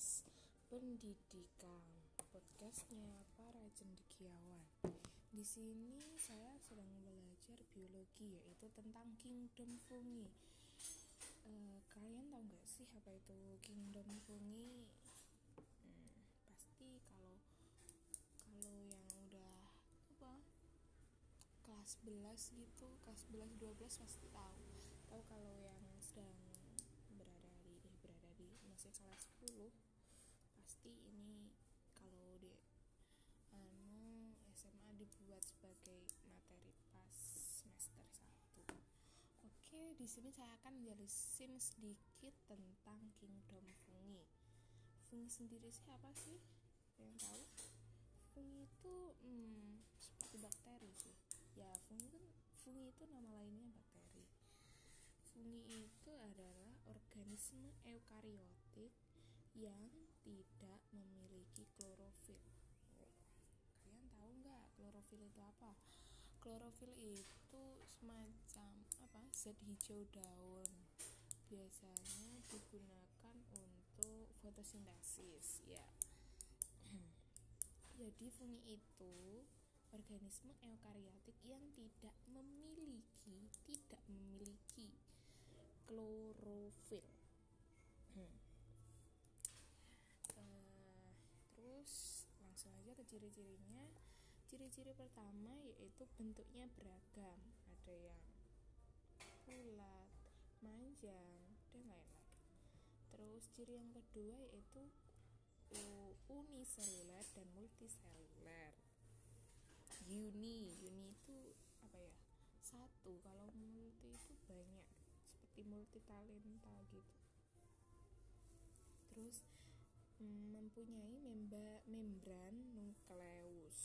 podcast pendidikan. Podcastnya para cendekiawan. Di sini saya sedang belajar biologi yaitu tentang kingdom fungi. E, kalian tahu nggak sih apa itu kingdom fungi? Hmm, pasti kalau kalau yang udah apa kelas 11 gitu kelas 11 12 pasti tahu. Tahu kalau yang sedang berada di eh, berada di masih kelas 10 pasti ini kalau di anu SMA dibuat sebagai materi pas semester 1 Oke, di sini saya akan jelasin sedikit tentang kingdom fungi. Fungi sendiri siapa sih? Yang tahu? Fungi itu hmm, seperti bakteri sih. Ya, fungi itu fungi itu nama lainnya bakteri. Fungi itu adalah organisme eukariotik yang tidak memiliki klorofil. Kalian tahu nggak klorofil itu apa? Klorofil itu semacam apa? Zat hijau daun. Biasanya digunakan untuk fotosintesis ya. Jadi fungi itu organisme eukariotik yang tidak memiliki tidak memiliki klorofil hmm. uh, terus langsung aja ke ciri-cirinya. Ciri-ciri pertama yaitu bentuknya beragam. Ada yang bulat manjang dan lain-lain. Terus ciri yang kedua yaitu uniseluler dan multiseluler. Uni uni itu apa ya? Satu. Kalau multi itu banyak seperti multi talenta gitu. Terus mempunyai memba, membran nukleus.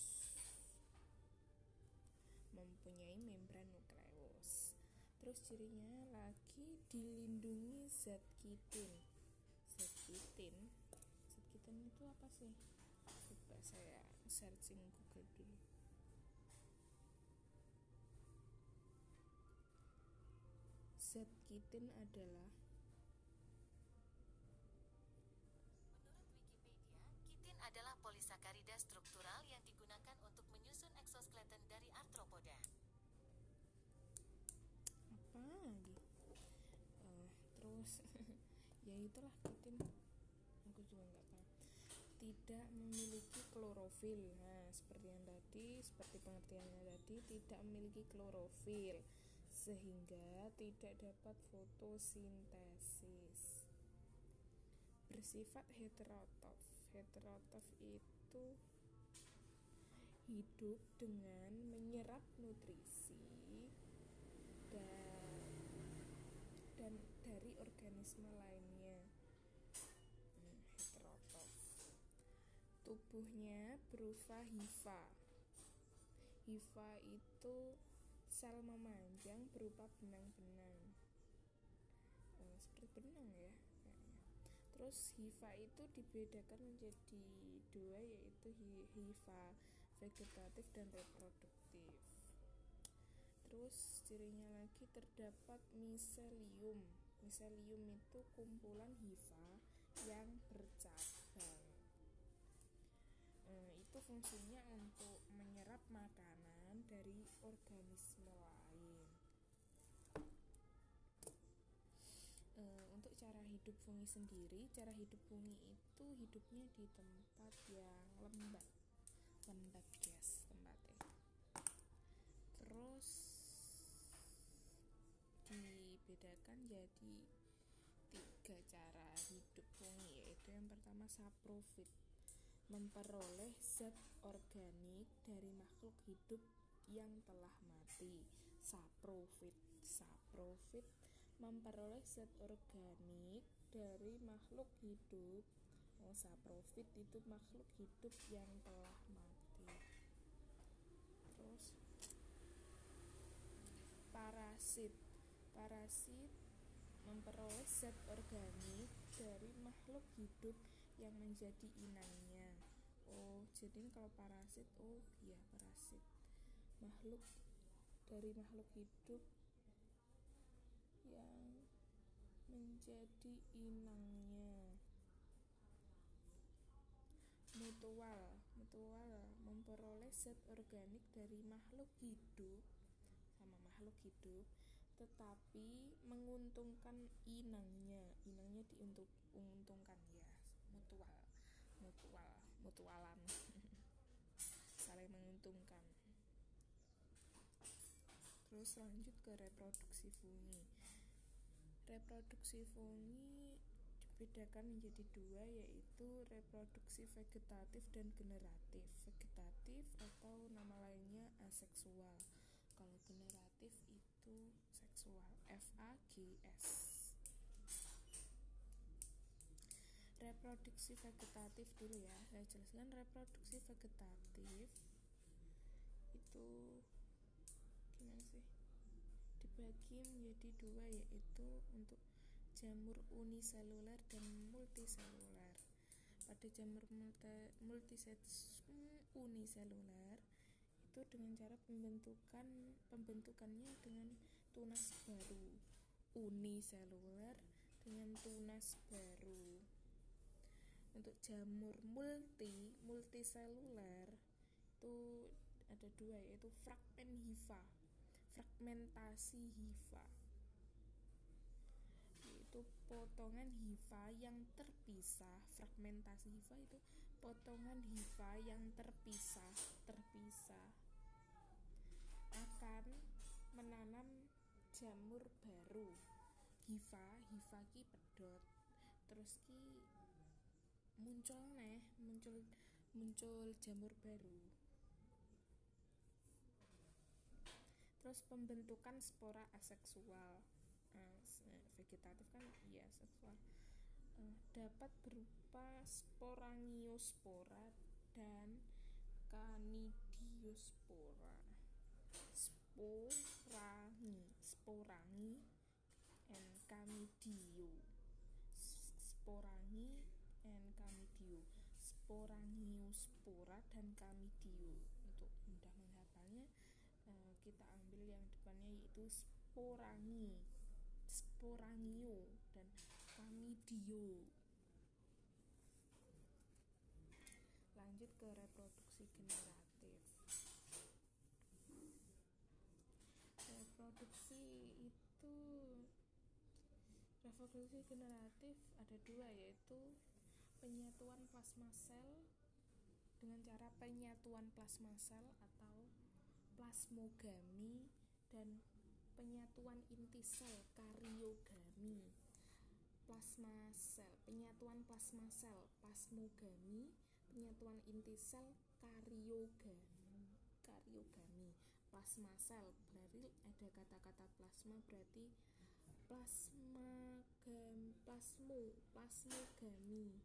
Mempunyai membran nukleus. Terus cirinya lagi dilindungi zat kitin. Zat kitin? Zat kitin itu apa sih? Coba saya searching google dulu. Zat kitin adalah adalah polisakarida struktural yang digunakan untuk menyusun eksoskeleton dari arthropoda. Apa lagi? Uh, terus ya itulah kitin. Aku juga nggak paham. Tidak memiliki klorofil. Nah, seperti yang tadi, seperti pengertiannya tadi, tidak memiliki klorofil sehingga tidak dapat fotosintesis bersifat heterotrof. Heterotrof itu hidup dengan menyerap nutrisi dan dan dari organisme lainnya. Hmm, heterotrof. Tubuhnya berupa hifa. Hifa itu sel memanjang berupa benang-benang. Oh, seperti benang ya Terus hifa itu dibedakan menjadi dua yaitu hifa vegetatif dan reproduktif. Terus cirinya lagi terdapat miselium. Miselium itu kumpulan hifa yang bercabang. Eh, itu fungsinya untuk menyerap makanan dari organisme lain. e, untuk cara hidup fungi sendiri cara hidup fungi itu hidupnya di tempat yang lembab. Lembab guys tempatnya. Terus dibedakan jadi tiga cara hidup fungi yaitu yang pertama saprofit memperoleh zat organik dari makhluk hidup yang telah mati. Saprofit. Saprofit memperoleh zat organik dari makhluk hidup. Oh saprofit itu makhluk hidup yang telah mati. Terus parasit. Parasit memperoleh zat organik dari makhluk hidup yang menjadi inangnya. Oh jadi kalau parasit oh iya parasit. Makhluk dari makhluk hidup yang menjadi inangnya. Mutual mutual memperoleh zat organik dari makhluk hidup sama makhluk hidup tetapi menguntungkan inangnya. Inangnya diuntungkan ya. Mutual mutual mutualan. Saling menguntungkan. Terus lanjut ke reproduksi fungi reproduksi fungi dibedakan menjadi dua yaitu reproduksi vegetatif dan generatif. Vegetatif atau nama lainnya aseksual. Kalau generatif itu seksual. F A G S. Reproduksi vegetatif dulu ya. Saya jelaskan reproduksi vegetatif itu gimana sih dibagi menjadi dua yaitu untuk jamur uniseluler dan multiseluler. Pada jamur multi, uniseluler itu dengan cara pembentukan pembentukannya dengan tunas baru. Uniseluler dengan tunas baru. Untuk jamur multi multiseluler itu ada dua yaitu fragmen hifa fragmentasi hifa yaitu potongan hifa yang terpisah. Fragmentasi hifa itu potongan hifa yang terpisah terpisah. Akan menanam jamur baru. Hifa hifa ki pedot terus ki muncul neh muncul muncul jamur baru terus pembentukan spora aseksual. Uh, vegetatif kan iya seksual. Uh, dapat berupa sporangiospora dan canidiospora. Sporangi sporangi and canidio. Sporangi and canidio. Sporangiospora dan canidio untuk mudah menghafalnya Eh, kita ambil depannya yaitu sporangi. Sporangio dan kamidio lanjut ke reproduksi generatif. Reproduksi itu reproduksi generatif ada dua yaitu penyatuan plasma sel dengan cara penyatuan plasma sel atau plasmogami dan penyatuan inti sel kariogami. Plasma sel penyatuan plasma sel plasmogami penyatuan inti sel kariogami. Kariogami plasma sel. Berarti ada kata-kata plasma berarti plasma gam plasmo plasmogami.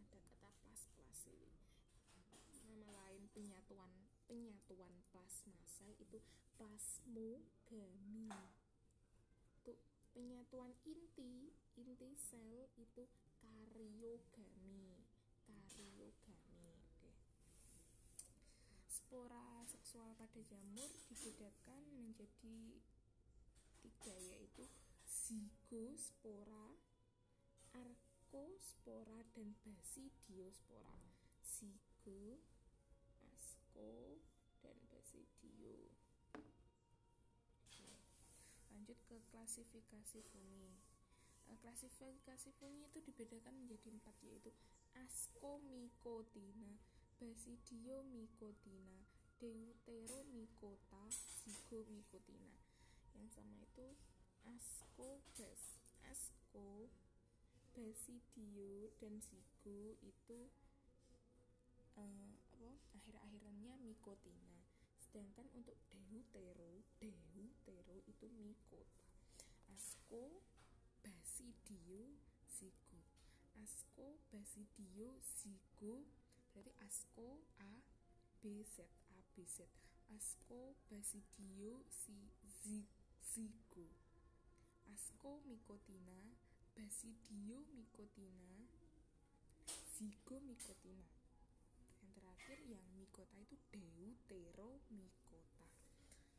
Ada kata plas plas nama lain penyatuan penyatuan plasma sel itu plasmogami untuk penyatuan inti inti sel itu kariogami. Kariogami oke. Spora seksual pada jamur dibedakan menjadi tiga yaitu zigospora arkospora dan basidiospora. Zigo Asko ke klasifikasi fungi eh, klasifikasi fungi itu dibedakan menjadi empat yaitu Ascomycotina, Basidiomycotina, Deuteromycota, Zygomycotina. Yang sama itu Ascobas, Asco, Basidio dan Zigo itu uh, apa akhir-akhirannya mikotina sedangkan untuk deutero deutero itu mikota asko basidio zigo asko basidio zigo berarti asko a b z a b z. Asko basidio si zi, zigo asko mikotina basidio mikotina zigo mikotina yang terakhir yang mikota itu deuteromikota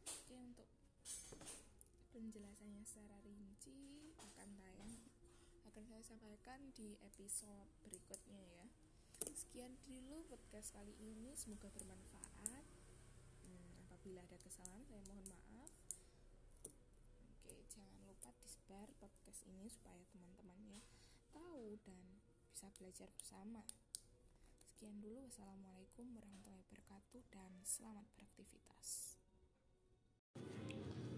oke untuk penjelasannya secara rinci akan tayang akan saya sampaikan di episode berikutnya ya. Sekian dulu podcast kali ini semoga bermanfaat. Hmm, apabila ada kesalahan saya mohon maaf. Oke jangan lupa disebar podcast ini supaya teman-temannya tahu dan bisa belajar bersama. Sekian dulu wassalamualaikum warahmatullahi wabarakatuh dan selamat beraktivitas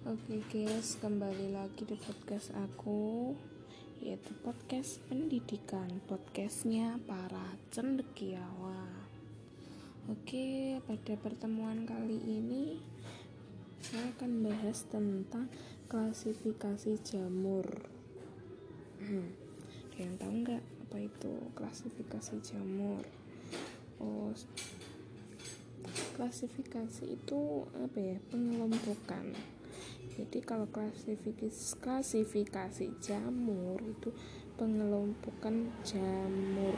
Oke guys, kembali lagi di podcast aku yaitu podcast pendidikan podcastnya para cendekiawa. Oke pada pertemuan kali ini saya akan bahas tentang klasifikasi jamur. Hmm, ada yang tahu nggak apa itu klasifikasi jamur? Oh klasifikasi itu apa ya pengelompokan jadi kalau klasifikasi klasifikasi jamur itu pengelompokan jamur.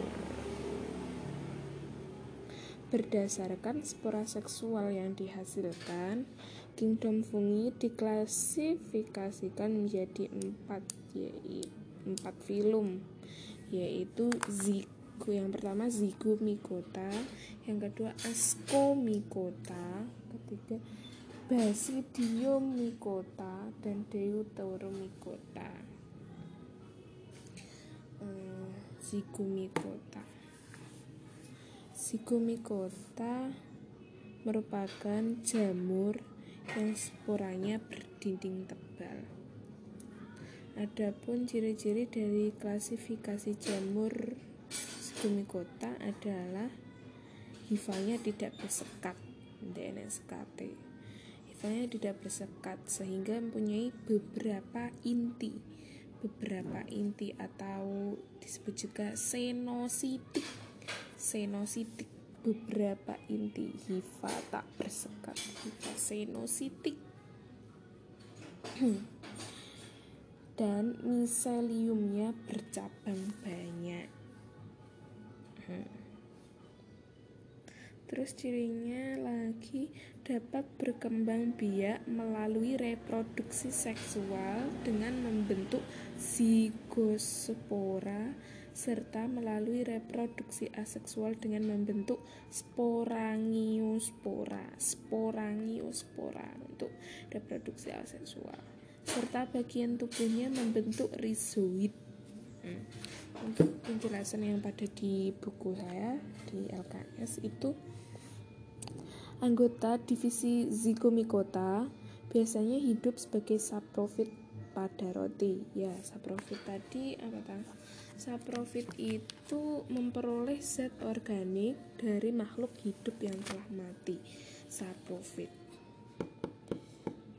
Berdasarkan spora seksual yang dihasilkan kingdom fungi diklasifikasikan menjadi empat yaitu empat filum yaitu zigo yang pertama zigomycota yang kedua ascomycota ketiga Basidium mycota dan Deuterum mycota. Hmm, Zigomycota. Zigomycota merupakan jamur yang sporanya berdinding tebal. Adapun ciri-ciri dari klasifikasi jamur Zigomycota adalah hifanya tidak bersekat, DNSKT Hifanya tidak bersekat sehingga mempunyai beberapa inti. Beberapa inti atau disebut juga senositik. Senositik beberapa inti. Hifa tak bersekat hifa senositik. Dan miseliumnya bercabang banyak. Hmm. Terus cirinya lagi dapat berkembang biak melalui reproduksi seksual dengan membentuk zigospora serta melalui reproduksi aseksual dengan membentuk sporangiospora sporangiospora untuk reproduksi aseksual serta bagian tubuhnya membentuk rhizoid hmm. Untuk penjelasan yang pada di buku saya di LKS itu Anggota divisi Zygomicota biasanya hidup sebagai saprofit pada roti. Ya, saprofit tadi apa tak? Saprofit itu memperoleh zat organik dari makhluk hidup yang telah mati. Saprofit.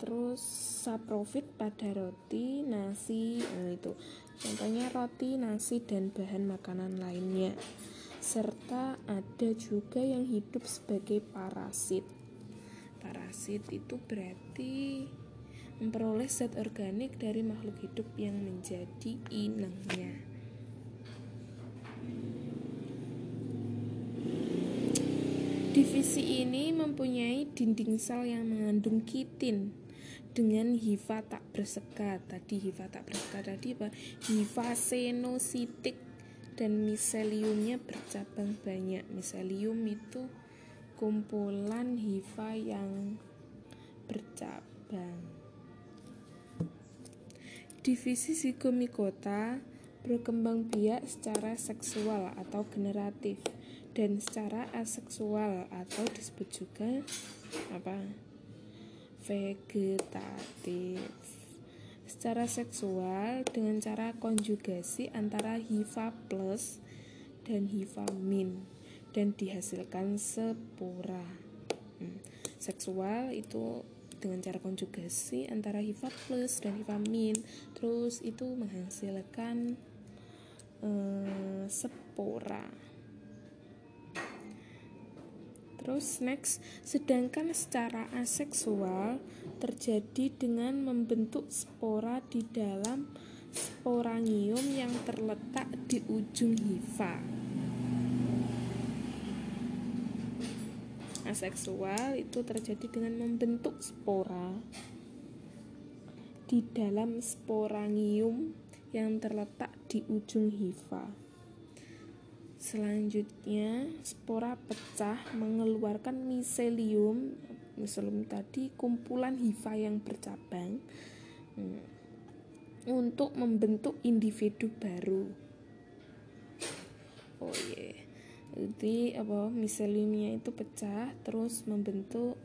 Terus saprofit pada roti, nasi, nah itu. Contohnya roti, nasi dan bahan makanan lainnya serta ada juga yang hidup sebagai parasit. Parasit itu berarti memperoleh zat organik dari makhluk hidup yang menjadi inangnya. Divisi ini mempunyai dinding sel yang mengandung kitin dengan hifa tak bersekat. Tadi hifa tak bersekat tadi apa? Hifa senositik dan miseliumnya bercabang banyak. Miselium itu kumpulan hifa yang bercabang. Divisi zigomikota berkembang biak secara seksual atau generatif dan secara aseksual atau disebut juga apa vegetatif secara seksual dengan cara konjugasi antara hifa plus dan hifa min dan dihasilkan spora. Hmm. Seksual itu dengan cara konjugasi antara hifa plus dan hifa min, terus itu menghasilkan spora. Terus next, sedangkan secara aseksual terjadi dengan membentuk spora di dalam sporangium yang terletak di ujung hifa. Aseksual itu terjadi dengan membentuk spora di dalam sporangium yang terletak di ujung hifa. Selanjutnya, spora pecah mengeluarkan miselium, miselium tadi kumpulan hifa yang bercabang hmm, untuk membentuk individu baru. Oh iya, yeah. jadi apa miseliumnya itu pecah terus membentuk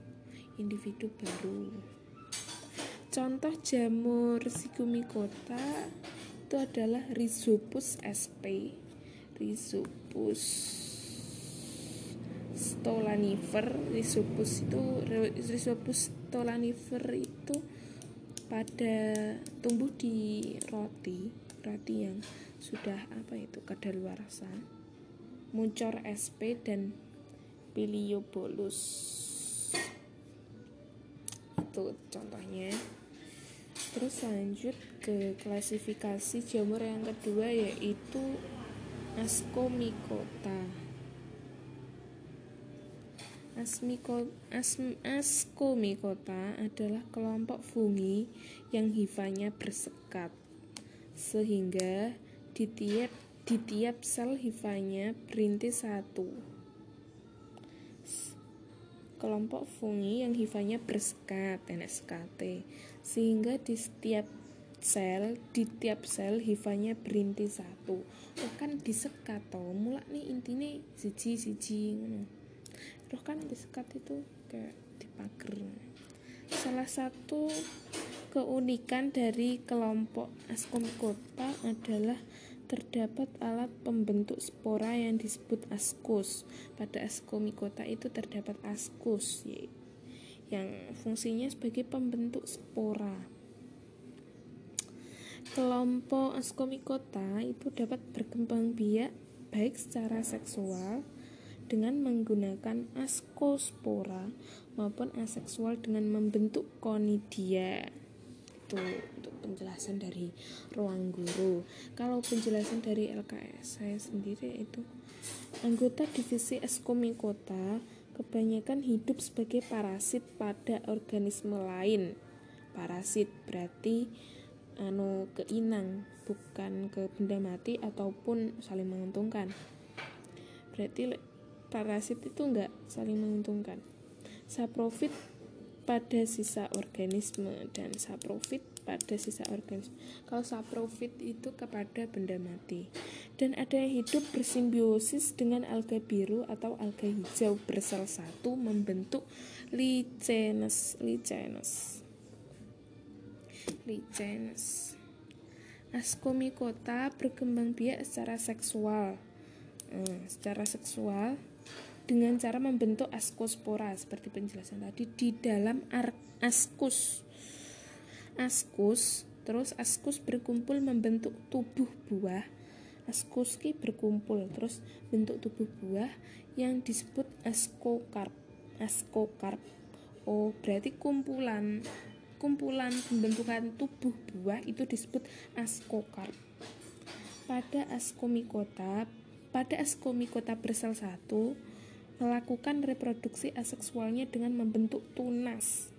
individu baru. Contoh jamur sigumicota itu adalah Rhizopus sp Rhizopus stolanifer. Rhizopus itu Rhizopus stolanifer itu pada tumbuh di roti roti yang sudah apa itu kadaluarsa muncor SP dan piliobolus. Itu contohnya. Terus lanjut ke klasifikasi jamur yang kedua yaitu Asm, Ascomycota adalah kelompok fungi yang hifanya bersekat sehingga di tiap di tiap sel hifanya berintis satu. Kelompok fungi yang hifanya bersekat NSKT sehingga di setiap sel di tiap sel hifanya berinti satu. Oh kan disekat toh mulak nih intinya siji siji roh kan disekat itu kayak dipager. Salah satu keunikan dari kelompok ascomycota adalah terdapat alat pembentuk spora yang disebut askus. Pada ascomycota itu terdapat askus yang fungsinya sebagai pembentuk spora Kelompok askomikota itu dapat berkembang biak baik secara seksual dengan menggunakan askospora maupun aseksual dengan membentuk konidia. Itu untuk penjelasan dari ruang guru. Kalau penjelasan dari LKS saya sendiri itu anggota divisi askomikota kebanyakan hidup sebagai parasit pada organisme lain. Parasit berarti anu ke inang bukan ke benda mati ataupun saling menguntungkan. Berarti parasit itu enggak saling menguntungkan. Saprofit pada sisa organisme dan saprofit pada sisa organisme. Kalau saprofit itu kepada benda mati. Dan ada yang hidup bersimbiosis dengan alga biru atau alga hijau bersel satu membentuk lichenes lichenes Lichens. Ascomycota berkembang biak secara seksual. Hmm, secara seksual dengan cara membentuk askospora seperti penjelasan tadi di dalam askus. Askus, terus askus berkumpul membentuk tubuh buah. Askus ki berkumpul terus bentuk tubuh buah yang disebut askokarp. Askokarp. Oh, berarti kumpulan kumpulan pembentukan tubuh buah itu disebut askokarp. Pada askomikota, pada askomikota bersel satu melakukan reproduksi aseksualnya dengan membentuk tunas.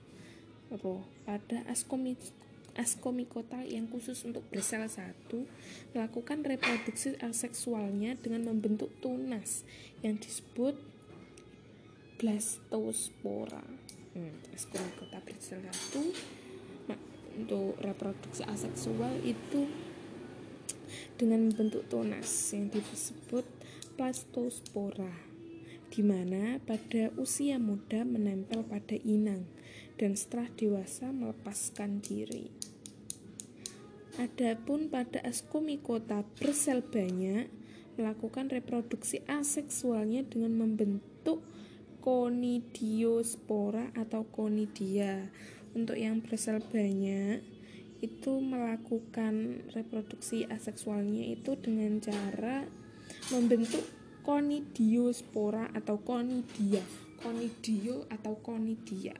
Apa? Pada askomikota askomikota yang khusus untuk bersel satu melakukan reproduksi aseksualnya dengan membentuk tunas yang disebut blastospora hmm, bersel satu nah, untuk reproduksi aseksual itu dengan bentuk tunas yang disebut plastospora di mana pada usia muda menempel pada inang dan setelah dewasa melepaskan diri. Adapun pada askomikota bersel banyak melakukan reproduksi aseksualnya dengan membentuk konidiospora atau konidia. Untuk yang bersel banyak itu melakukan reproduksi aseksualnya itu dengan cara membentuk konidiospora atau konidia. Konidio atau konidia.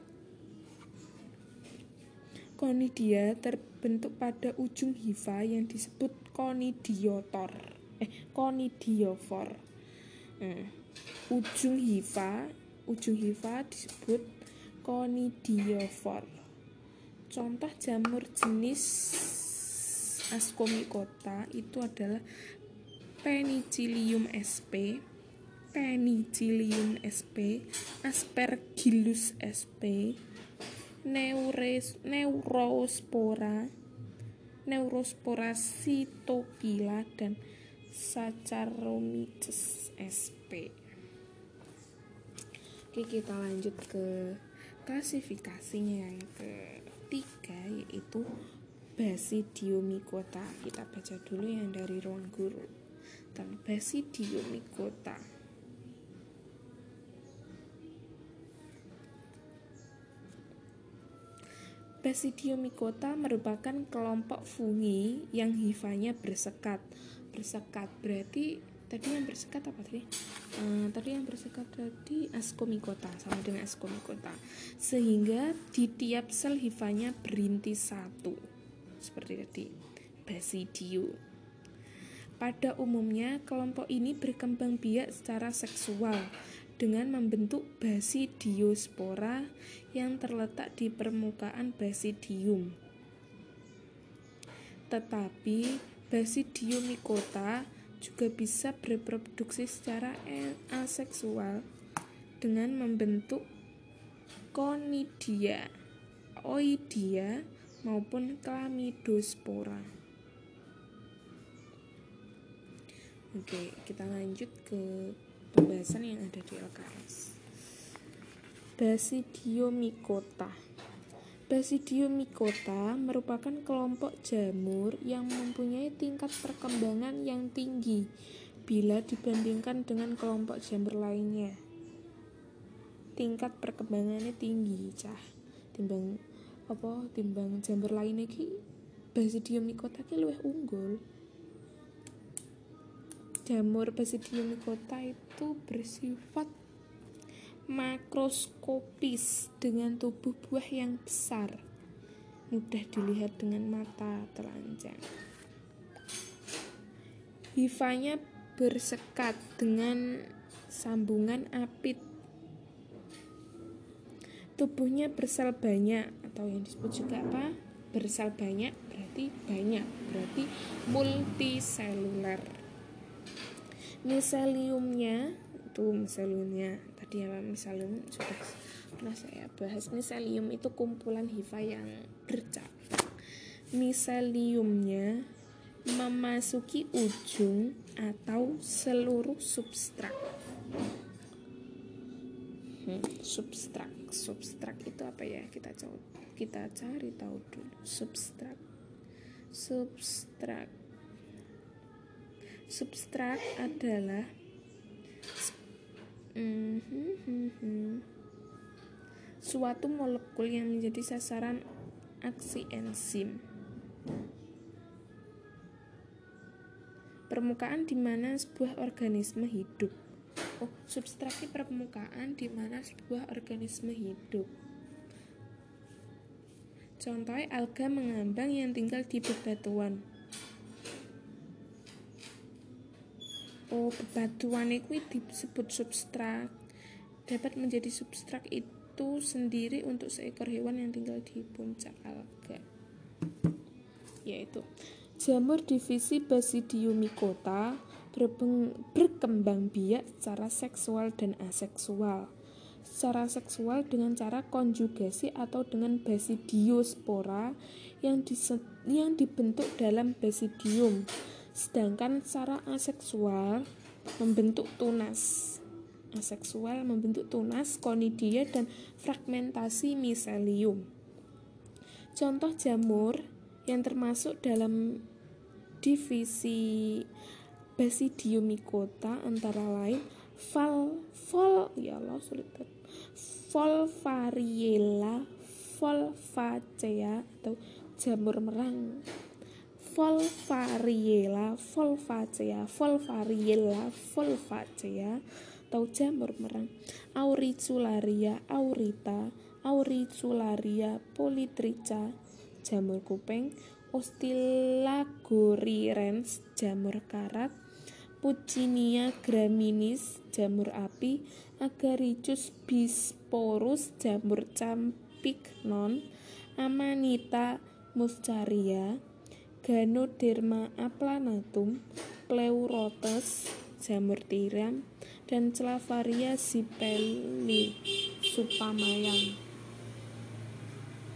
Konidia terbentuk pada ujung hifa yang disebut konidiotor. Eh, konidiofor. Nah, ujung hifa ujung hifa disebut conidiophore. Contoh jamur jenis Ascomycota itu adalah Penicillium sp Penicillium sp Aspergillus sp Neures, Neurospora Neurospora cytopila dan Saccharomyces sp Oke kita lanjut ke klasifikasinya yang ketiga yaitu Basidiomycota. Kita baca dulu yang dari ruang guru. Tentang Basidiomycota. Basidiomycota merupakan kelompok fungi yang hifanya bersekat. Bersekat berarti tadi yang bersekat apa tadi? Uh, tadi yang bersekat tadi askomikota sama dengan askomikota. Sehingga di tiap sel hifanya berinti satu. Seperti tadi basidio pada umumnya kelompok ini berkembang biak secara seksual dengan membentuk basidiospora yang terletak di permukaan basidium tetapi basidiomycota juga bisa bereproduksi secara aseksual dengan membentuk konidia, oidia, maupun Chlamydospora. Oke, kita lanjut ke pembahasan yang ada di LKS. Basidiomycota. Basidiomycota merupakan kelompok jamur yang mempunyai tingkat perkembangan yang tinggi bila dibandingkan dengan kelompok jamur lainnya. Tingkat perkembangannya tinggi, cah. Timbang apa timbang jamur lainnya ki basidium mikota ki luwih unggul jamur basidium mikota itu bersifat makroskopis dengan tubuh buah yang besar. Mudah dilihat dengan mata telanjang. Hifanya bersekat dengan sambungan apit. Tubuhnya bersel banyak atau yang disebut juga apa? Bersel banyak berarti banyak berarti multiseluler. Miseliumnya itu miseliumnya tadi apa miselium sudah pernah saya bahas miselium itu kumpulan hifa yang bercabang miseliumnya memasuki ujung atau seluruh substrat hmm, substrat substrat itu apa ya? Kita coba kita cari tahu dulu. Substrat substrat substrat adalah -hmm, suatu molekul yang menjadi sasaran aksi enzim permukaan di mana sebuah organisme hidup oh substrat permukaan di mana sebuah organisme hidup Contohnya alga mengambang yang tinggal di bebatuan. Oh, bebatuan itu disebut substrat. Dapat menjadi substrat itu sendiri untuk seekor hewan yang tinggal di puncak alga. Yaitu jamur divisi Basidiomycota berkembang biak secara seksual dan aseksual. Secara seksual dengan cara konjugasi atau dengan basidiospora yang, yang dibentuk dalam basidium. Sedangkan secara aseksual membentuk tunas aseksual membentuk tunas konidia dan fragmentasi miselium. Contoh jamur yang termasuk dalam divisi Basidiomycota antara lain fal fol ya Allah sulit Volvariella volvacea atau jamur merang. Volvariella volvacea Volvariella volvacea atau jamur merang. Auricularia aurita Auricularia polytricha jamur kuping Ostilagoryrens jamur karat Puccinia graminis jamur api Agaricus bisporus jamur campik non Amanita muscaria Ganoderma aplanatum, Pleurotes, jamur tiram, dan Clavaria zipelli, supamayang.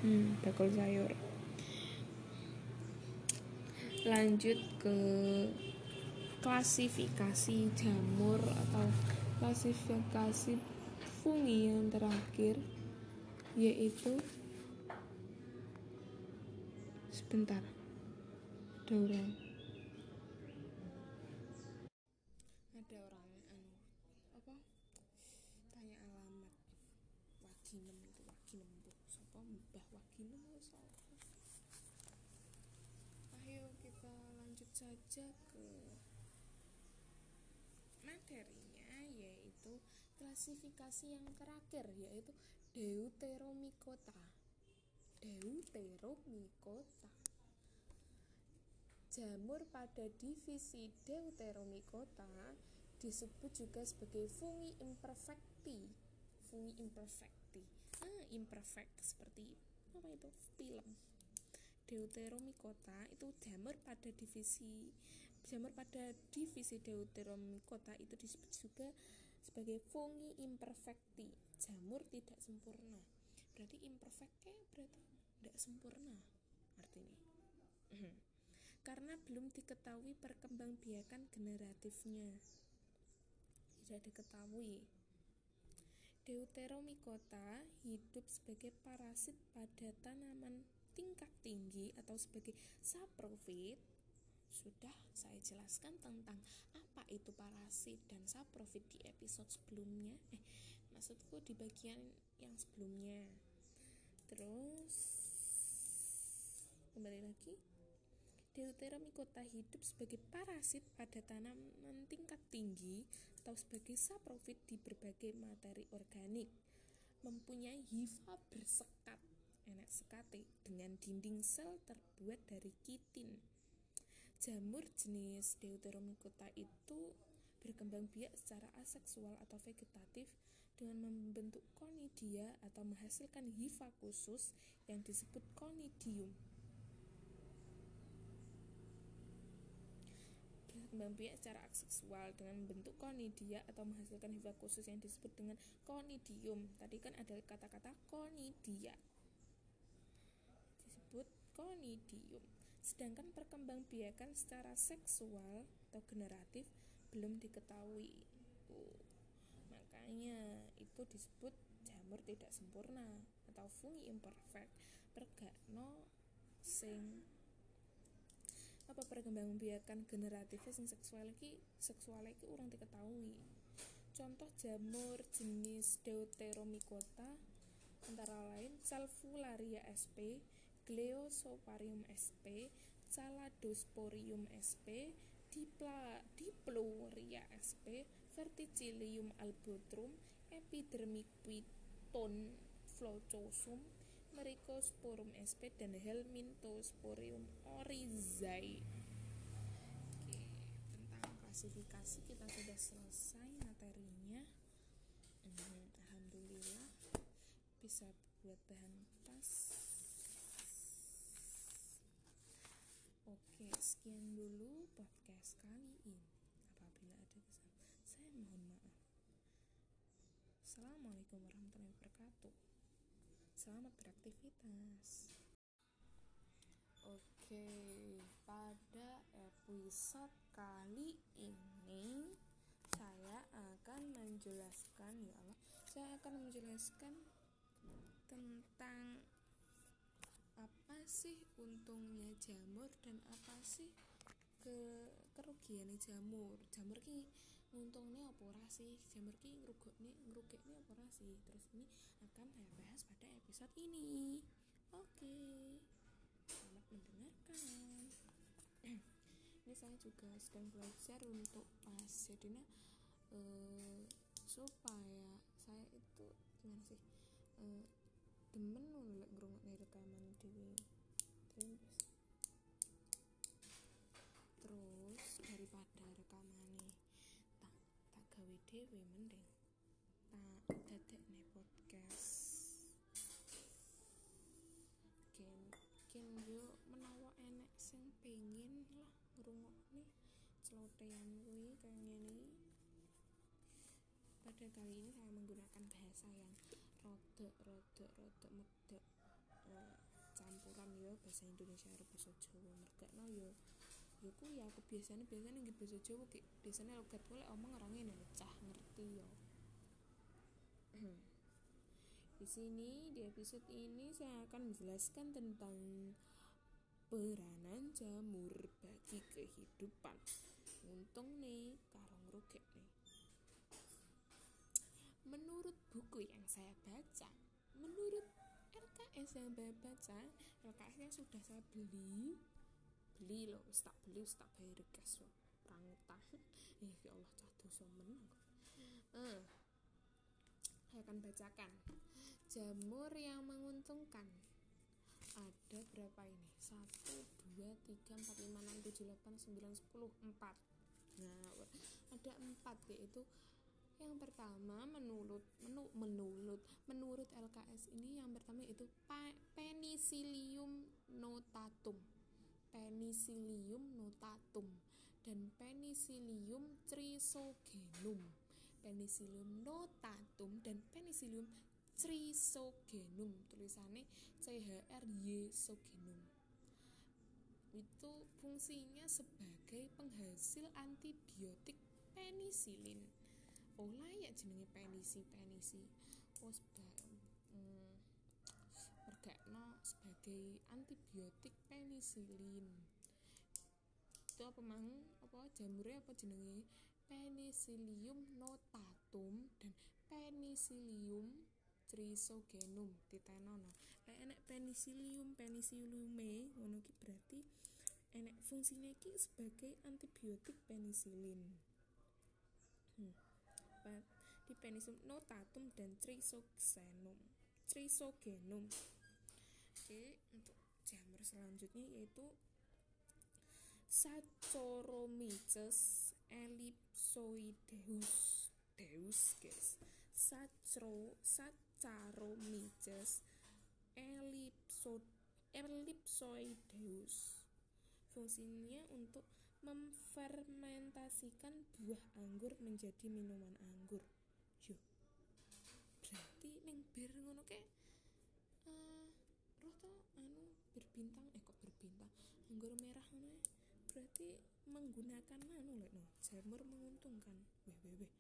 Hmm, bakul sayur. Lanjut ke klasifikasi jamur atau klasifikasi fungi yang terakhir yaitu sebentar ada orang anu apa tanya alamat waginem itu waginem bu sapa mbah waginem sapa ayo kita lanjut saja ke materinya yaitu klasifikasi yang terakhir yaitu Deuteromycota. Deuteromycota. Jamur pada divisi Deuteromycota disebut juga sebagai fungi imperfecti fungi imperfecti ah imperfect seperti apa itu? Film. Deuteromycota itu jamur pada divisi jamur pada divisi Deuteromycota itu disebut juga sebagai fungi imperfecti jamur tidak sempurna. Berarti imperfect berarti tidak sempurna artinya. Mhm. karena belum diketahui perkembangbiakan generatifnya. Tidak diketahui. Deuteromycota hidup sebagai parasit pada tanaman tingkat tinggi atau sebagai saprofit sudah saya jelaskan tentang apa itu parasit dan saprofit di episode sebelumnya. Eh maksudku di bagian yang sebelumnya. Terus kembali lagi. Deuteromycota hidup sebagai parasit pada tanaman tingkat tinggi atau sebagai saprofit di berbagai materi organik. Mempunyai hifa bersekat enak sekate dengan dinding sel terbuat dari kitin Jamur jenis Deuteromycota itu berkembang biak secara aseksual atau vegetatif dengan membentuk konidia atau menghasilkan hifa khusus yang disebut konidium. Berkembang biak secara aseksual dengan membentuk konidia atau menghasilkan hifa khusus yang disebut dengan konidium. Tadi kan ada kata-kata konidia. Disebut konidium. Sedangkan perkembangbiakan secara seksual atau generatif belum diketahui. Makanya itu disebut jamur tidak sempurna atau fungi imperfect. Pergakno sing apa perkembangbiakan generatif sing seksual iki seksual iki urung diketahui. Contoh jamur jenis Deuteromycota antara lain Salvularia sp, Gleosoparium sp, Chaladosporium sp, Dipla, Diploria sp, Verticillium albotrum, Epidermiquiton flocosum, Mericosporum sp dan Helminthosporium oryzae. Oke, tentang klasifikasi kita sudah selesai materinya. Hmm, Alhamdulillah bisa buat bahan tas. Oke, sekian dulu podcast kali ini. Apabila ada kesalahan, saya mohon maaf. Assalamualaikum warahmatullahi wabarakatuh. Selamat beraktivitas. Oke, pada episode kali ini saya akan menjelaskan ya Allah, saya akan menjelaskan tentang apa sih untungnya jamur dan apa sih? Ke kerugiannya jamur. Jamur ki untungnya apa ora sih? Jamur ki ngrugokne ngrugekne apa sih? Terus ini akan saya bahas pada episode ini. Oke. Selamat mendengarkan. Ini saya juga sedang belajar untuk pas. Jadinya uh, supaya saya itu gimana sih? Uh, demen lek ngrungokne rekaman dhewe. Terus terus daripada rekamane tak tak gawe dhewe mending. Tak dadekne podcast. Ken ken yo menawa enek sing pengen ngrungokne. Celotehan kuwi kayak ngene. Pada kali ini saya menggunakan bahasa yang rodok rodok rodok medok. Eh, campuran yo bahasa Indonesia karo bahasa Jawa mergakno yo yo ku ya aku biasanya nggih bahasa Jawa ki. Biasanya logat lek omong orang ini cah ngerti yo. Di sini di episode ini saya akan menjelaskan tentang peranan jamur bagi kehidupan. Untung nih karong rugek nih. Menurut buku yang saya baca menurut LKS yang saya baca LKS nya sudah saya beli beli loh wis tak beli wis tak bayar gas loh utang eh ya Allah cah dosa menang eh saya akan bacakan. Jamur yang menguntungkan. Ada berapa ini? 1, 2, 3, 4, 5, 6, 7, 8, 9, 10, 4 nah ada 4 yaitu yang pertama menurut menu, menurut menurut LKS ini yang pertama itu Penicillium notatum Penicillium notatum dan Penicillium trisogenum. Penicillium notatum dan Penicillium trisogenum. Tulisannya CHRY sogenum. Itu fungsinya sebagai penghasil antibiotik penisilin oh layak jenenge penisi penisi oh sebagai antibiotik penisilin. Itu apa mang? Apa jamurnya apa jenenge Penicillium notatum dan Penicillium trisogenum titenono lek enek penicillium penicilliume ngono ki berarti enek fungsinya ki sebagai antibiotik penicillin hmm. di penicillium notatum dan trisogenum trisogenum oke untuk jamur selanjutnya yaitu Saccharomyces ellipsoideus deus guys. Sacro Saccharomyces ellipso, ellipsoideus. Fungsinya untuk memfermentasikan buah anggur menjadi minuman anggur. Yo berarti neng bir ngono ke uh, roh to anu berbintang eh kok berbintang anggur merah ngono berarti menggunakan anu lek no jamur menguntungkan. Weh weh weh.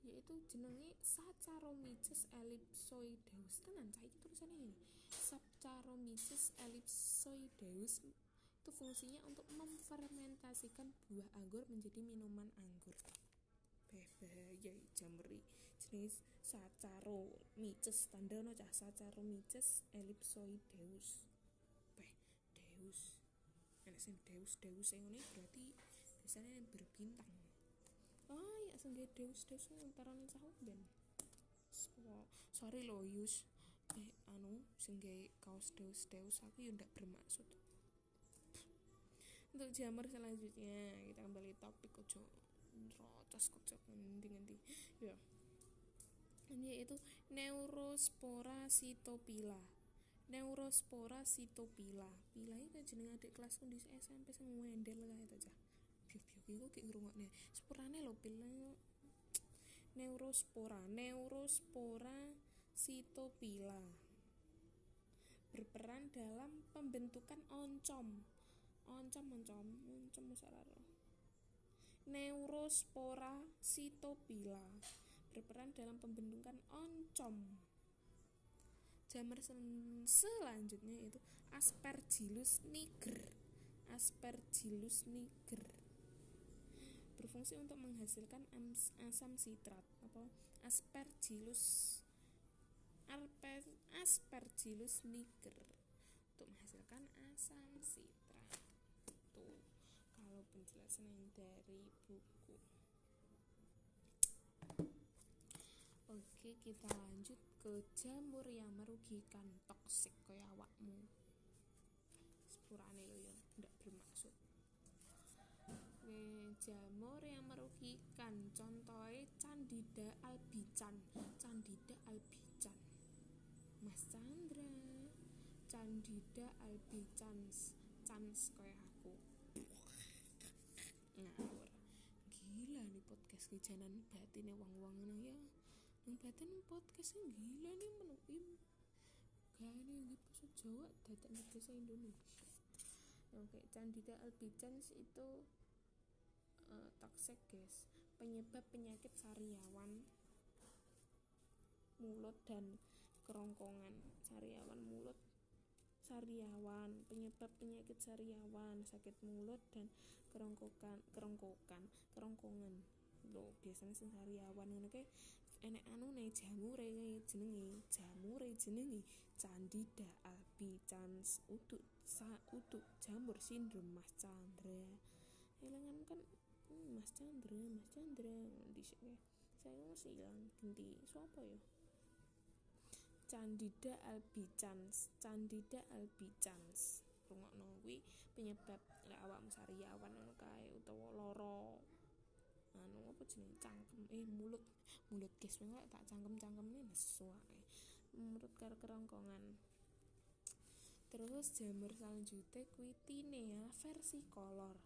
Yaitu jenenge Saccharomyces ellipsoideus. Tenan cah iki tulisannya ini. Saccharomyces ellipsoideus itu fungsinya untuk memfermentasikan buah anggur menjadi minuman anggur. Bahaya jamuri jenis Saccharomyces. Tanda no cah Saccharomyces ellipsoideus deus. Enak sing deus deus yang ini berarti biasanya yang berbintang. Ah ya sengge deus deus antaran sahut ben? Sorry lo Yus. Eh anu sengge kaos deus deus aku ya ndak bermaksud. Untuk jamur selanjutnya kita kembali topik ojo rotos kocok ngendi ngendi ya ini yaitu neurospora cytopila neurospora cytopila. Pila itu jeneng adik kelasku di SMP sing wendel kae to cah biok-biok iku ki ngrungokne? Sporane lho pila neurospora neurospora cytopila. Berperan dalam pembentukan oncom. Oncom oncom oncom musararo neurospora cytopila. Berperan dalam pembentukan oncom jamur selanjutnya itu Aspergillus niger. Aspergillus niger. Berfungsi untuk menghasilkan asam sitrat apa? Aspergillus Aspergillus niger. Untuk menghasilkan asam sitrat. Tuh kalau penjelasan dari buku oke kita lanjut ke jamur yang merugikan toksik kayak awakmu. Sepurane lo ya ndak bermaksud. Oke, jamur yang merugikan contohnya candida albican candida albican Mas Chandra candida albicans. Chans kayak aku. Ngawur. Gila nih podcast kejanan batin wong-wong ngono ya nang batin podcast gila nih menuim gak ini bahasa Jawa dadak bahasa Indonesia. Oke Candida albicans itu uh, toxic guys. Penyebab penyakit sariawan mulut dan kerongkongan. Sariawan mulut sariawan penyebab penyakit sariawan sakit mulut dan kerongkokan kerongkokan kerongkongan. Lo biasanya sariawan ngono kae enek anu nih jamure jenenge jamure jenenge candida albicans uduk sa uduk jamur sindrom Mas Chandra. Elangan kan hmm, Mas Chandra Mas Chandra di sini saya masih hilang ganti siapa ya Candida albicans Candida albicans rungokno kuwi penyebab lek awakmu sariawan ngono utawa lara anu apa jeneng cangkem. Eh mulut. Mulut guys tak cangkem-cangkemne nesu ae. Mulut karo kerongkongan. Terus jamur selanjutnya kuwi tinea versi kolor.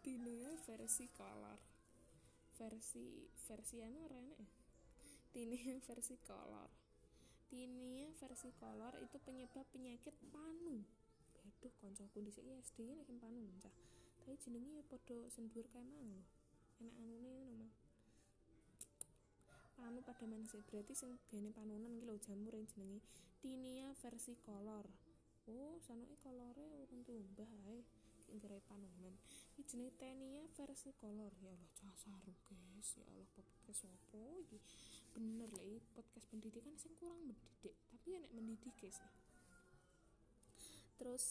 Tinea versi kolor. Versi versi anu enak ya? Tinea versicolor tinea versicolor itu penyebab penyakit panu. Aduh koncoku di SD nek panu cah tapi jenenge ya padha sendur kae mang lho. Enak anune ngono mang. Panu pada manusia berarti sing gene panunan iki lho jamur yang jenenge. Tinea versicolor oh sanoke kolore urung tumbah ae nggarai panunan. Iki jenenge tenia versi kolor. Ya Allah casaru guys. Ya Allah podcast opo iki? Bener lah podcast pendidikan sing kurang mendidik. Tapi enek mendidik guys. Terus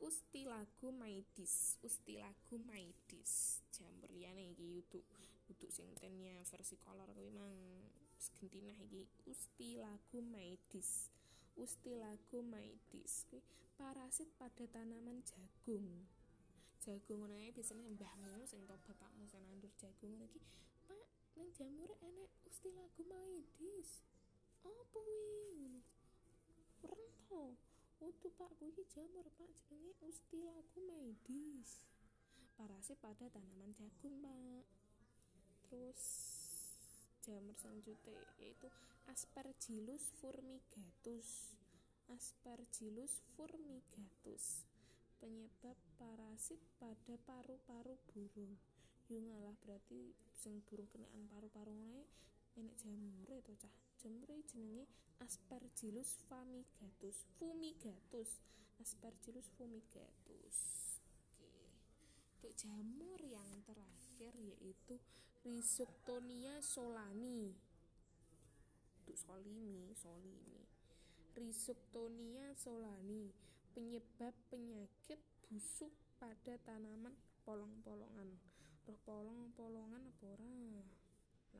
ustilagu maidis ustilagu maidis. Jamur liyane iki YouTube untuk sing tenia versi kolor kuwi mang segentinah iki. Ustilagu maidis ustilagu maidis kuwi parasit pada tanaman jagung. Jagung ngono ae biasane mbahmu sing to bapakmu sing nandur jagung ngono iki Pak nang jamur enek ustilagu maidis. Apa kuwi? Ngono. Rento Utuh pak. Kuwi jamur pak. Jenenge ustilagu maidis. Parasit pada tanaman jagung pak. Terus jamur selanjutnya yaitu aspergillus fumigatus aspergillus fumigatus penyebab parasit pada paru-paru burung. Yo ngalah berarti sing burung kenaan paru-paru ngene enek jamure to cah jamure jenenge Aspergillus fumigatus. Fumigatus. Aspergillus fumigatus. Oke. Untuk jamur yang terakhir yaitu Rhizoctonia solani. Untuk solimi solimi. Rhizoctonia solani penyebab penyakit busuk pada tanaman polong-polongan. Roh polong-polongan apa ora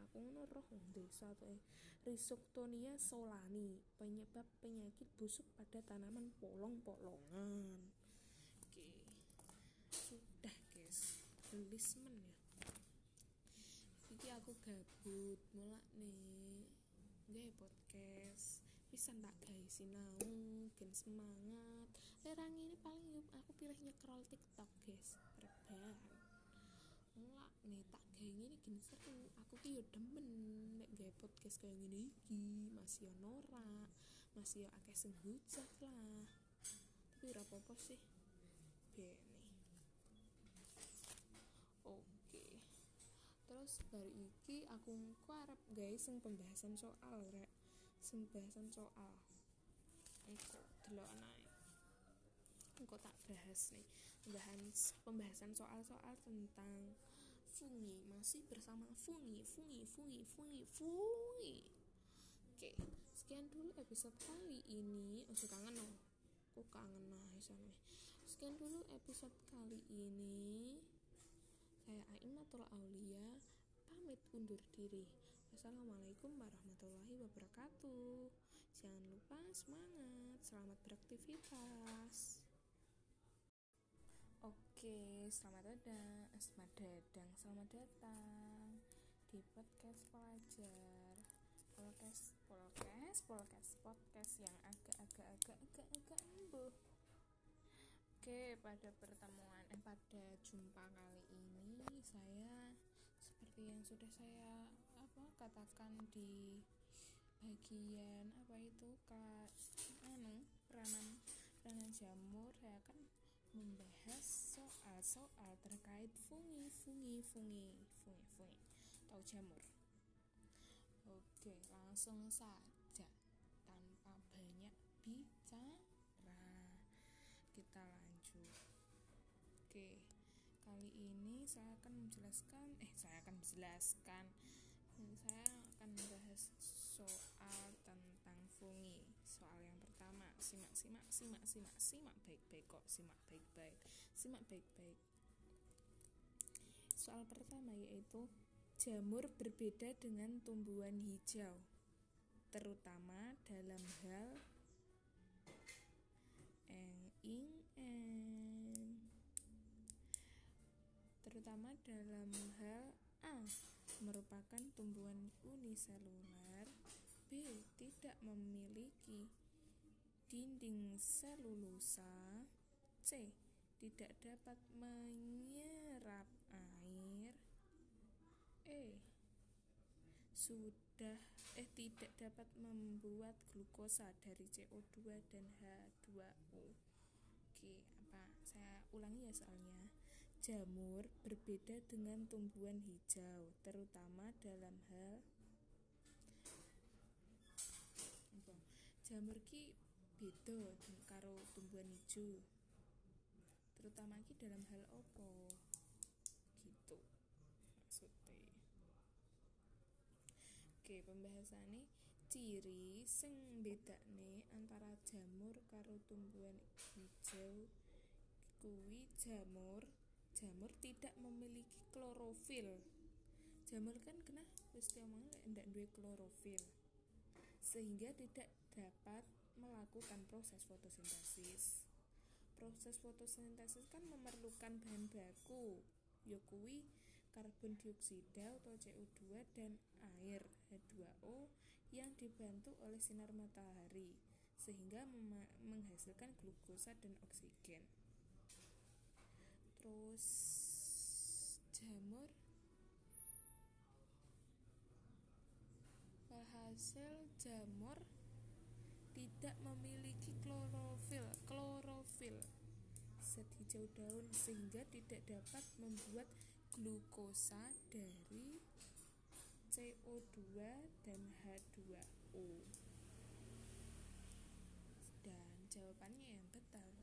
aku ngono roh desa tuh eh. Rhizoctonia solani penyebab penyakit busuk pada tanaman polong-polongan. Oke. Sudah guys. Tulismen ya. Iki aku gabut mulak nih gak podcast. Pisan tak guys sinau gen semangat. Lerang ini paling aku pilih nyekrol tiktok guys. Mulak nih tak gaya ini gini seru. Aku ki demen nek gaya podcast kayak gini iki. Masih norak masih yo akeh sing lah. Tapi apa sih. Bene. Oke. Terus baru iki aku engko arep guys sing pembahasan soal rek. Pembahasan soal. Engko delok naik engko tak bahas nih. Pembahasan pembahasan soal-soal tentang fungi masih bersama fungi fungi fungi fungi fungi. Oke sekian dulu episode kali ini. Oh kangen loh kok kangen nah sekian dulu episode kali ini. Saya Aimatul Aulia. Pamit undur diri. Wassalamualaikum warahmatullahi wabarakatuh. Jangan lupa semangat, selamat beraktivitas. Oke, selamat datang, selamat datang, selamat datang di podcast pelajar. Podcast, podcast, podcast, podcast yang agak-agak agak-agak agak embuh. Oke, pada pertemuan eh pada jumpa kali ini saya seperti yang sudah saya apa katakan di bagian apa itu kak anu peranan peranan jamur saya akan membahas soal-soal terkait fungi fungi fungi fungi fungi. Atau jamur? Oke langsung saja. Tanpa banyak bicara kita lanjut. Oke kali ini saya akan menjelaskan eh saya akan menjelaskan. Saya akan membahas soal tentang fungi simak simak simak simak simak baik-baik kok simak baik-baik simak baik-baik. Soal pertama yaitu jamur berbeda dengan tumbuhan hijau terutama dalam hal eng ing en. Terutama dalam hal A merupakan tumbuhan uniseluler B tidak memiliki dinding selulosa C tidak dapat menyerap air E sudah eh tidak dapat membuat glukosa dari CO2 dan H2O. Oke, apa? Saya ulangi ya soalnya. Jamur berbeda dengan tumbuhan hijau, terutama dalam hal jamur ki beda karo tumbuhan hijau. Terutama ki dalam hal opo? Gitu. Maksudnya. Oke, pembahasannya ciri sing bedakne antara jamur karo tumbuhan hijau kuwi jamur jamur tidak memiliki klorofil jamur kan kena wis diomong ndak duwe klorofil sehingga tidak dapat melakukan proses fotosintesis proses fotosintesis kan memerlukan bahan baku ya kuwi karbon dioksida atau CO2 dan air H2O yang dibantu oleh sinar matahari sehingga menghasilkan glukosa dan oksigen. Terus jamur hasil jamur tidak memiliki klorofil klorofil zat hijau daun sehingga tidak dapat membuat glukosa dari CO2 dan H2O. Dan jawabannya yang betar,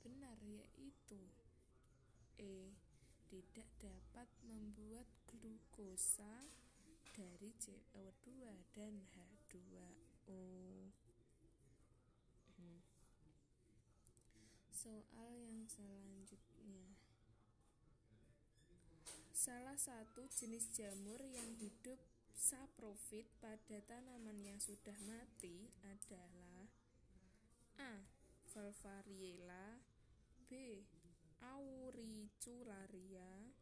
benar yaitu E tidak dapat membuat glukosa dari CO2 dan H2O. Hmm. Soal yang selanjutnya. Salah satu jenis jamur yang hidup saprofit pada tanaman yang sudah mati adalah A. Valvariella B. Auricularia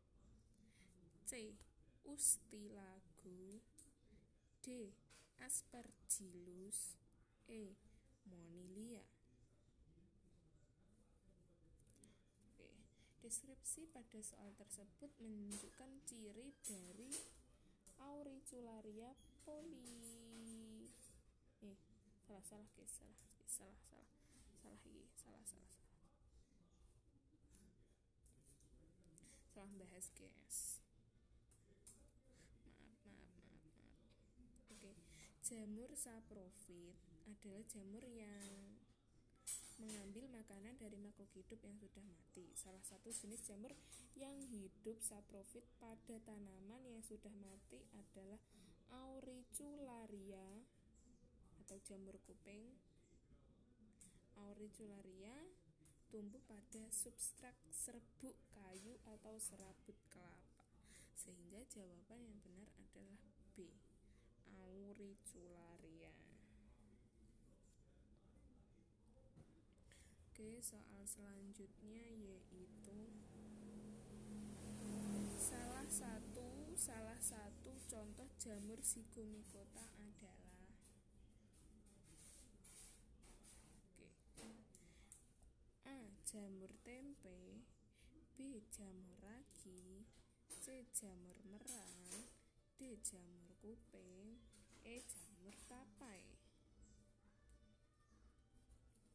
C. Ustilago D. Aspergillus E. Monilia. Deskripsi pada soal tersebut menunjukkan ciri dari Auricularia poli. Eh salah salah guys salah salah salah salah ini salah salah salah salah. Bahas guys maaf maaf maaf maaf oke jamur saprofit adalah jamur yang mengambil makanan dari makhluk hidup yang sudah mati. Salah satu jenis jamur yang hidup saprofit pada tanaman yang sudah mati adalah Auricularia atau jamur kuping. Auricularia tumbuh pada substrat serbuk kayu atau serabut kelapa. Sehingga jawaban yang benar adalah B. Auricularia. Oke, soal selanjutnya yaitu salah satu salah satu contoh jamur zigomicota adalah. A. Jamur kupe B. Jamur ragi C. Jamur merang D. Jamur kuping E. Jamur tapai.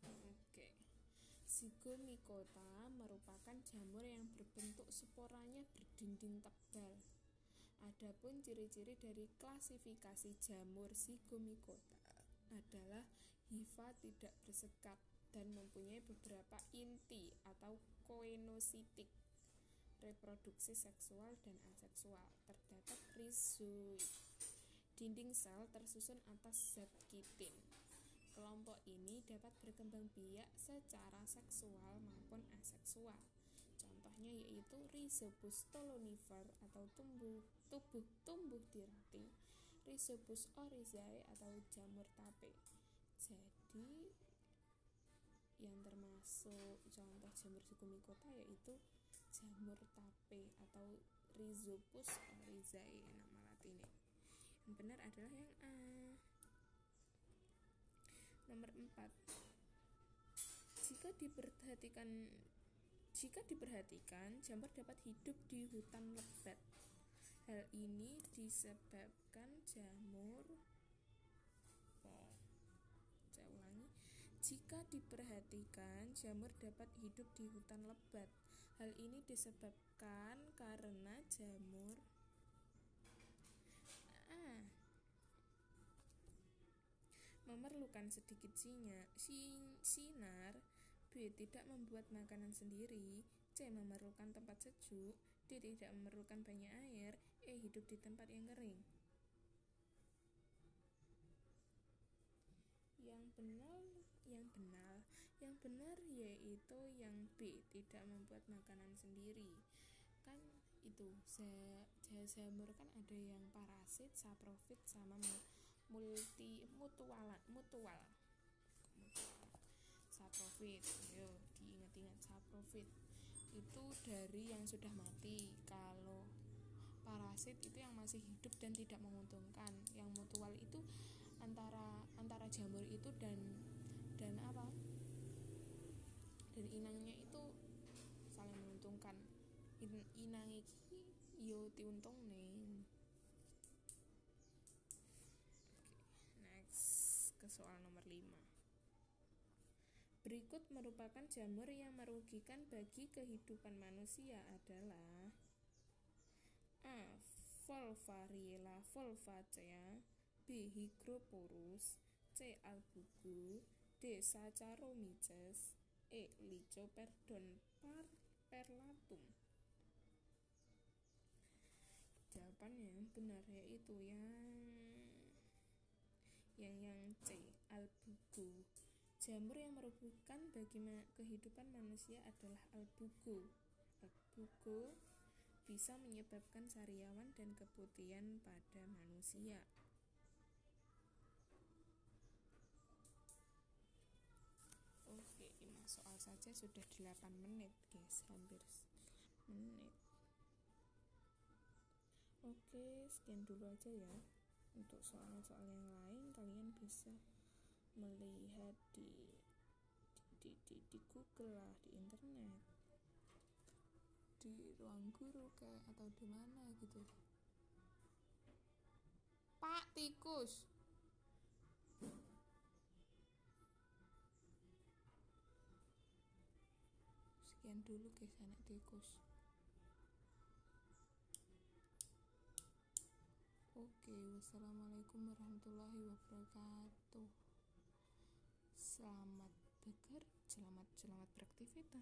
Oke. Zygomicota merupakan jamur yang berbentuk sporanya berdinding tebal. Adapun ciri-ciri dari klasifikasi jamur Zygomicota adalah hifa tidak bersekap dan mempunyai beberapa inti atau koenositik reproduksi seksual dan aseksual terdapat rizoid dinding sel tersusun atas zat kitin. Kelompok ini dapat berkembang biak secara seksual maupun aseksual. Contohnya yaitu Rhizopus stolonifer atau tumbuh tubuh tumbuh di ranting Rhizopus oryzae atau jamur tape jadi yang termasuk contoh jamur zygomicota yaitu jamur tape atau Rhizopus oryzae nama latinnya yang benar adalah yang A. Nomor 4 jika diperhatikan jika diperhatikan jamur dapat hidup di hutan lebat Hal ini disebabkan jamur oh, saya ulangi jika diperhatikan jamur dapat hidup di hutan lebat hal ini disebabkan karena jamur ah, memerlukan sedikit sinar, B. Tidak membuat makanan sendiri C. Memerlukan tempat sejuk D. Tidak memerlukan banyak air E. Hidup di tempat yang kering Yang benar yang benar yang benar yaitu yang B tidak membuat makanan sendiri kan itu jamur kan ada yang parasit saprofit sama multi mutual mutual saprofit yo diingat-ingat saprofit. Itu dari yang sudah mati. Kalau parasit itu yang masih hidup dan tidak menguntungkan. Yang mutual itu antara antara jamur itu dan dan apa? Dan inangnya itu saling menguntungkan. In, inang iki yo diuntung nih soal nomor 5 Berikut merupakan jamur yang merugikan bagi kehidupan manusia adalah A. Volvariella volvacea B. Hygroporus C. Albugu D. Saccharomyces E. Lycoperdon perlatum Jawaban yang benar yaitu yang yang yang C. Albugu Jamur yang merugikan bagi kehidupan manusia adalah albugo. Albugo bisa menyebabkan sariawan dan keputihan pada manusia. Oke, lima soal saja sudah 8 menit, guys, hampir menit. Oke, sekian dulu aja ya. Untuk soal-soal yang lain kalian bisa melihat di di, di, di Google lah di internet. Di ruang guru kayak atau di mana gitu. Pak tikus. Sekian dulu guys anak tikus Oke, wassalamualaikum warahmatullahi wabarakatuh. Selamat bekerja, selamat selamat beraktivitas.